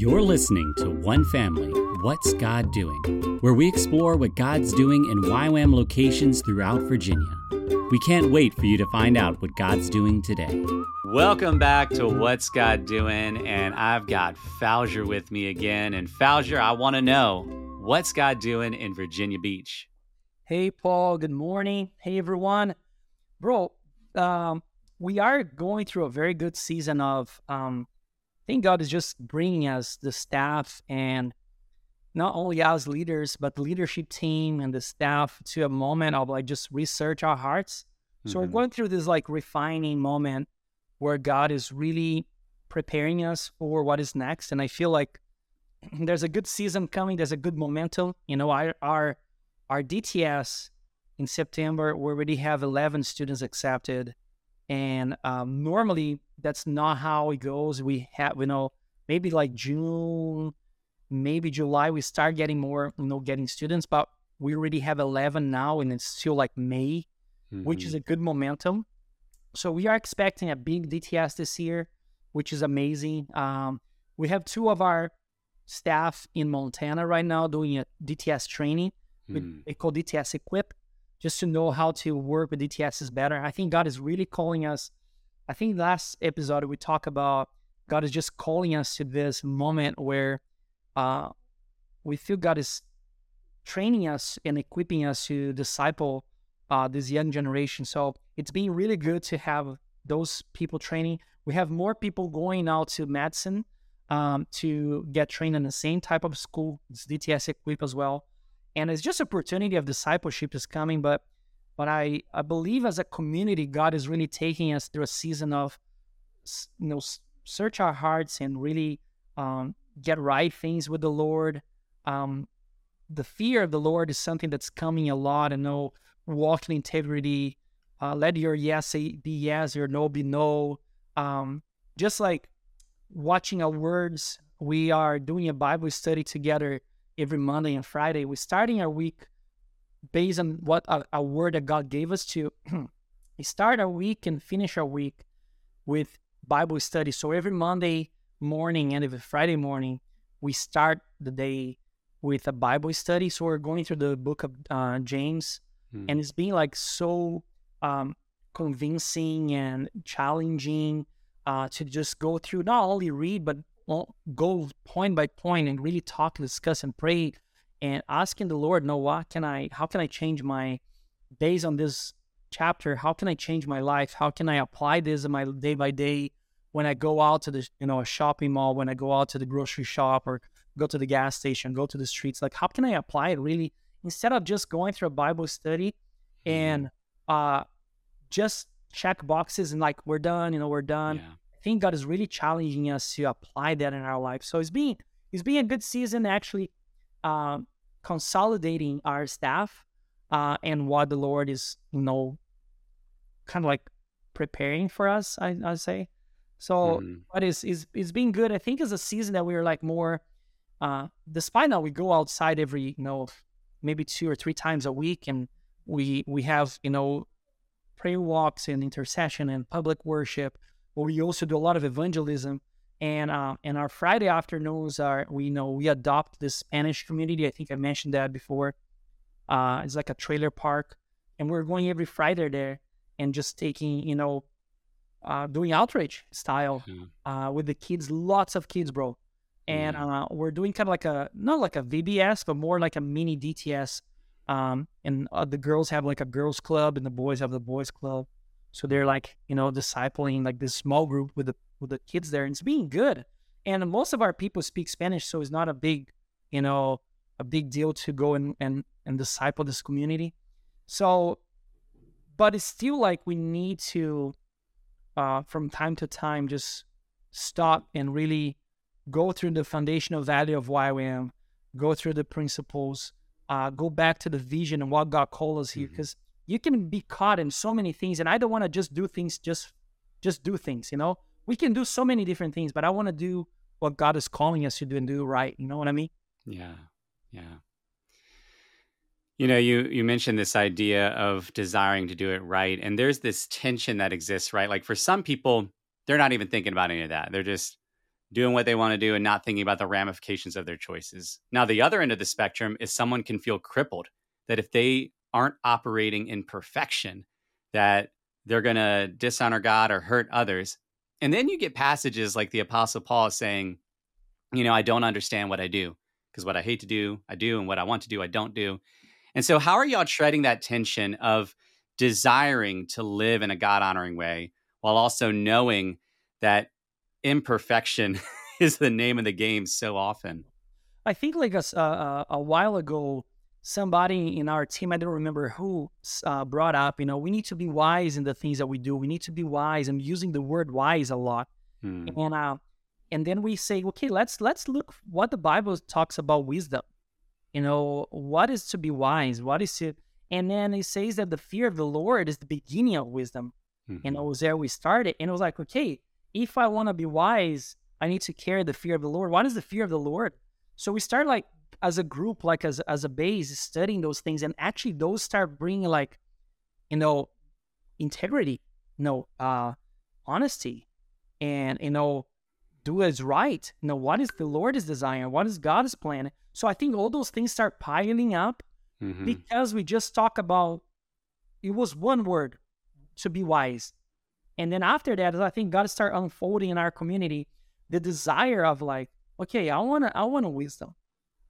You're listening to One Family What's God Doing? where we explore what God's doing in YWAM locations throughout Virginia. We can't wait for you to find out what God's doing today. Welcome back to What's God Doing? And I've got Fauger with me again. And Fauger, I want to know what's God doing in Virginia Beach? Hey, Paul. Good morning. Hey, everyone. Bro, um, we are going through a very good season of um, think God is just bringing us the staff and not only us leaders, but the leadership team and the staff to a moment of like just research our hearts. So mm-hmm. we're going through this like refining moment where God is really preparing us for what is next. And I feel like there's a good season coming. There's a good momentum. You know, our our, our DTS in September, we already have 11 students accepted. And um, normally that's not how it goes. We have, you know, maybe like June, maybe July, we start getting more, you know, getting students, but we already have 11 now and it's still like May, mm-hmm. which is mm-hmm. a good momentum. So we are expecting a big DTS this year, which is amazing. Um, we have two of our staff in Montana right now doing a DTS training. Mm. They call DTS Equip just to know how to work with DTS is better. I think God is really calling us. I think last episode we talked about God is just calling us to this moment where uh, we feel God is training us and equipping us to disciple uh, this young generation. So it's been really good to have those people training. We have more people going out to Madison um, to get trained in the same type of school. It's DTS equipped as well and it's just opportunity of discipleship is coming but but i i believe as a community god is really taking us through a season of you know search our hearts and really um, get right things with the lord. Um, the fear of the lord is something that's coming a lot and know walk in integrity. Uh, let your yes be yes your no be no. Um, just like watching our words we are doing a bible study together every Monday and Friday. We're starting our week based on what a, a word that God gave us to start our week and finish our week with Bible study. So every Monday morning and every Friday morning, we start the day with a Bible study. So we're going through the book of uh, James, hmm. and it's been like so um, convincing and challenging uh, to just go through, not only read, but well, go point by point and really talk, discuss, and pray, and asking the Lord, "No, what can I? How can I change my based on this chapter? How can I change my life? How can I apply this in my day by day when I go out to the you know a shopping mall, when I go out to the grocery shop, or go to the gas station, go to the streets? Like, how can I apply it really instead of just going through a Bible study mm-hmm. and uh, just check boxes and like we're done, you know, we're done." Yeah think God is really challenging us to apply that in our life. So it's been it's been a good season actually uh, consolidating our staff uh, and what the Lord is you know kind of like preparing for us. I I say so. Mm. But it's, it's it's been good. I think it's a season that we are like more. Uh, despite that, we go outside every you know maybe two or three times a week, and we we have you know prayer walks and intercession and public worship we also do a lot of evangelism. And uh, and our Friday afternoons are we know we adopt the Spanish community. I think I mentioned that before. Uh, it's like a trailer park, and we're going every Friday there and just taking you know, uh, doing outreach style mm-hmm. uh, with the kids. Lots of kids, bro. And mm-hmm. uh, we're doing kind of like a not like a VBS, but more like a mini DTS. Um, and uh, the girls have like a girls club, and the boys have the boys club. So they're like, you know, discipling like this small group with the with the kids there, and it's being good. And most of our people speak Spanish, so it's not a big, you know, a big deal to go and and and disciple this community. So, but it's still like we need to, uh, from time to time, just stop and really go through the foundational value of YWAM, go through the principles, uh, go back to the vision and what God called us here, because. Mm-hmm you can be caught in so many things and i don't want to just do things just just do things you know? We can do so many different things but i want to do what god is calling us to do and do right you know what i mean? Yeah yeah. You know you you mentioned this idea of desiring to do it right and there's this tension that exists right? Like for some people they're not even thinking about any of that. They're just doing what they want to do and not thinking about the ramifications of their choices. Now, the other end of the spectrum is someone can feel crippled that if they aren't operating in perfection, that they're going to dishonor God or hurt others. And then you get passages like the Apostle Paul saying, you know, I don't understand what I do because what I hate to do, I do, and what I want to do, I don't do. And so, how are y'all treading that tension of desiring to live in a God honoring way while also knowing that imperfection is the name of the game so often? I think like a, uh, a while ago, somebody in our team, I don't remember who, uh, brought up, you know, we need to be wise in the things that we do. We need to be wise. and using the word wise a lot. Hmm. And uh, and then we say, okay, let's let's look what the Bible talks about wisdom. You know, what is to be wise? What is to and then it says that the fear of the Lord is the beginning of wisdom. Mm-hmm. And it was there we started. And it was like, okay, if I want to be wise, I need to carry the fear of the Lord. What is the fear of the Lord? So we start like as a group, like as as a base, studying those things, and actually those start bringing like, you know, integrity, you know, uh, honesty, and you know, do as right. You know, what is the Lord's desire? What is God's plan? So I think all those things start piling up mm-hmm. because we just talk about it was one word to be wise. And then after that, I think God start unfolding in our community the desire of like, okay, I wanna I want wisdom.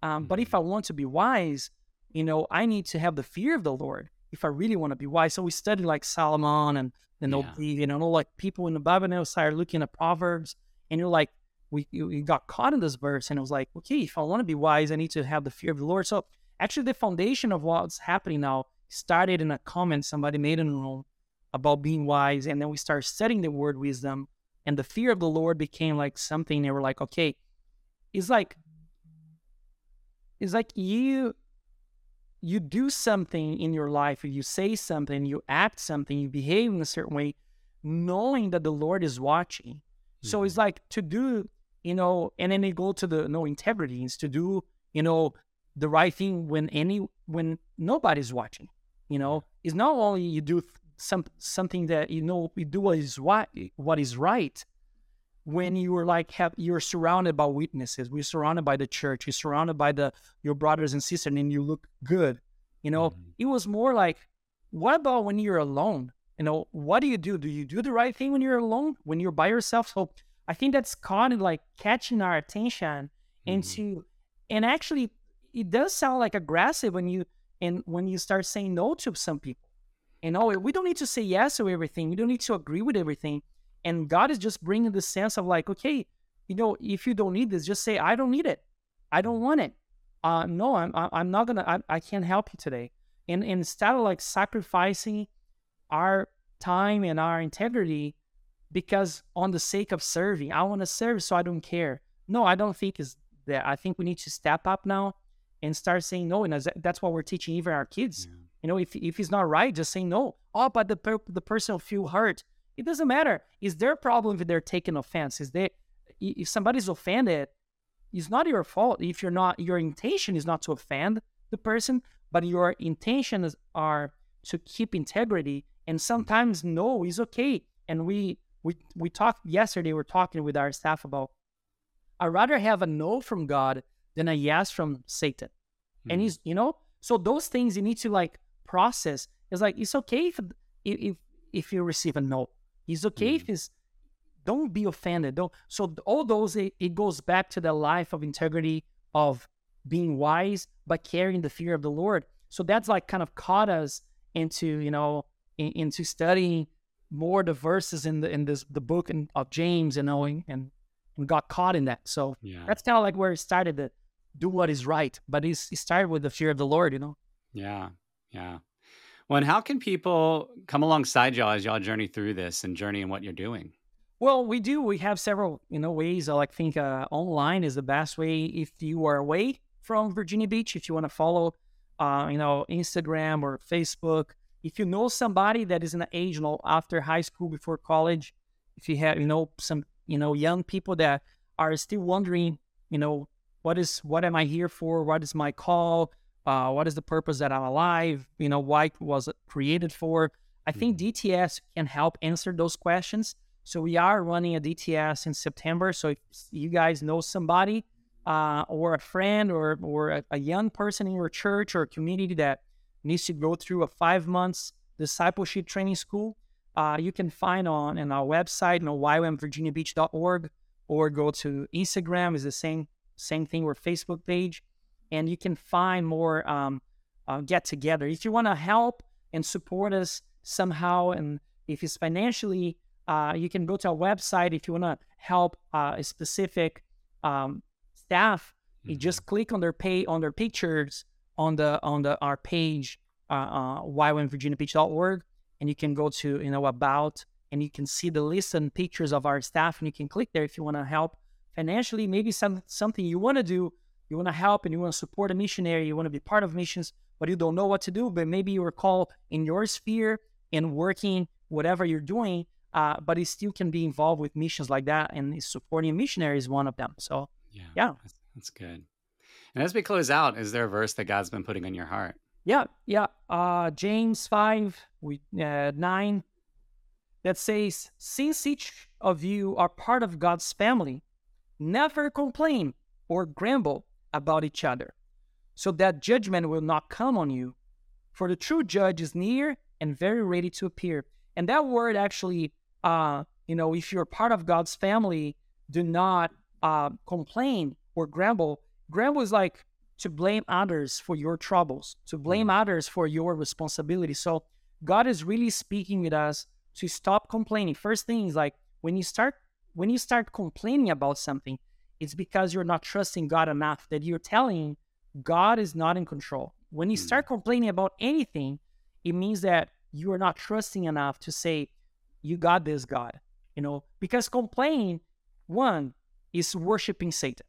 Um, but if mm-hmm. I want to be wise, you know, I need to have the fear of the Lord if I really want to be wise. So we study like Solomon and then yeah. you know, like people in the Bible now started looking at Proverbs and you're like, we, we got caught in this verse and it was like, okay, if I want to be wise, I need to have the fear of the Lord. So actually the foundation of what's happening now started in a comment somebody made in a room about being wise. And then we started studying the word wisdom and the fear of the Lord became like something they were like, okay, it's like, it's like you, you do something in your life you say something, you act something, you behave in a certain way, knowing that the Lord is watching so it's mm-hmm. like to do, you know, and then they go to the know integrity is to do, you know, the right thing when any when nobody's watching. You know, it's not only you do some something that you know you do what is right, what is right. When you are like have you're surrounded by witnesses, we're surrounded by the church, you're surrounded by the your brothers and sisters, and you look good. You know, mm-hmm. it was more like, what about when you're alone? you know, what do you do? Do you do the right thing when you're alone, when you're by yourself? So I think that's kind of like catching our attention mm-hmm. into, and actually, it does sound like aggressive when you and when you start saying no to some people. You know, we don't need to say yes to everything. We don't need to agree with everything. And God is just bringing the sense of like, okay, you know, if you don't need this, just say, I don't need it. I don't want it. Uh, no, I'm, I'm not gonna. I, I can't help you today. And, and instead of like sacrificing our time and our integrity because on the sake of serving, I want to serve, so I don't care. No, I don't think is that. I think we need to step up now and start saying no, and that's what we're teaching even our kids. Yeah. You know, if if he's not right, just say no. Oh, but the per- the person will feel hurt. It doesn't matter. Is their problem if they're taking offense? Is they if somebody's offended, it's not your fault. If you're not, your intention is not to offend the person, but your intentions are to keep integrity and sometimes no is okay. And we we we talked yesterday. We are talking with our staff about. I'd rather have a no from God than a yes from Satan. Mm-hmm. And hmm. he's you know so those things you need to like process. It's like it's okay if if if you receive a no. It's okay mm-hmm. if it's don't be offended. Don't so all those it, it goes back to the life of integrity of being wise but carrying the fear of the Lord. So that's like kind of caught us into you know in, into studying more the verses in the in this the book in, of James and knowing and and got caught in that. So yeah. that's kind of like where it started to do what is right. But it started with the fear of the Lord, you know. Yeah, yeah. Well, and how can people come alongside y'all as y'all journey through this and journey in what you're doing? Well, we do. We have several, you know, ways. I like think uh, online is the best way if you are away from Virginia Beach. If you want to follow, uh, you know, Instagram or Facebook, if you know somebody that is in the age, you know, after high school, before college, if you have, you know, some, you know, young people that are still wondering, you know, what is, what am I here for? What is my call? Uh, what is the purpose that I'm alive? You know, why was it created for? I think mm-hmm. DTS can help answer those questions. So we are running a DTS in September. So if you guys know somebody uh, or a friend or or a, a, young person in your church or community that needs to go through a five months discipleship training school, uh, you can find on in our website, you know, ywamvirginiabeach.org, or go to Instagram is the same same thing or Facebook page, and you can find more um, uh, get together. If you want to help and support us somehow, and if it's financially, uh, you can go to our website. If you want to help uh, a specific um, staff, mm-hmm. you just click on their pay on their pictures on the on the our page uh, uh, ywamvirginiabeach.org, and you can go to you know about and you can see the list and pictures of our staff, and you can click there if you want to help financially. Maybe some something you want to do, you want to help, and you want to support a missionary, you want to be part of missions, but you don't know what to do. But maybe you're called in your sphere and working whatever you're doing, uh, but it still can be involved with missions like that, and supporting a missionary is one of them. So yeah, yeah, that's, that's good. And as we close out, is there a verse that God's been putting on your heart? Yeah, yeah. Uh, James 5, we, uh, 9, that says, Since each of you are part of God's family, never complain or grumble about each other, so that judgment will not come on you. For the true judge is near and very ready to appear. And that word actually, uh, you know, if you're part of God's family, do not uh, complain or grumble. Grumble is like to blame others for your troubles, to blame mm. others for your responsibility. So God is really speaking with us to stop complaining. First thing is like when you start when you start complaining about something, it's because you're not trusting God enough that you're telling God is not in control. When you start mm. complaining about anything, it means that you are not trusting enough to say, You got this, God. You know, because complaining, one, is worshiping Satan.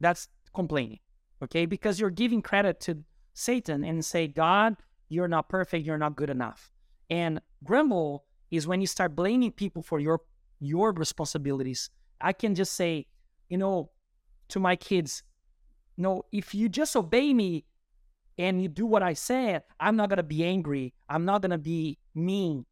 That's complaining okay? Because you're giving credit to Satan and say, God, you're not perfect, you're not good enough. And grumble is when you start blaming people for your your responsibilities. I can just say, you know, to my kids, no, if you just obey me and you do what I said, I'm not gonna be angry. I'm not gonna be mean.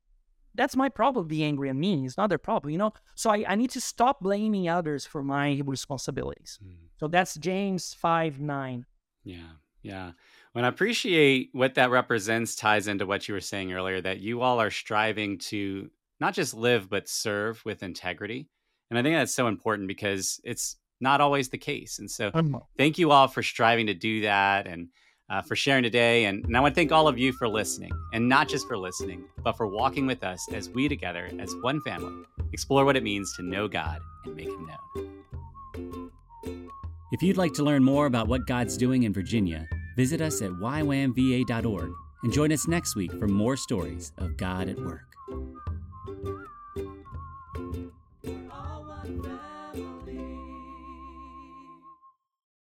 That's my problem, be angry and mean. It's not their problem, you know? So I, I need to stop blaming others for my responsibilities. Mm. So that's James 5 9. Yeah. Yeah. When I appreciate what that represents ties into what you were saying earlier that you all are striving to not just live, but serve with integrity. And I think that's so important because it's not always the case. And so thank you all for striving to do that and uh, for sharing today. And, and I want to thank all of you for listening and not just for listening, but for walking with us as we together, as one family, explore what it means to know God and make Him known. If you'd like to learn more about what God's doing in Virginia, visit us at ywamva.org and join us next week for more stories of God at work.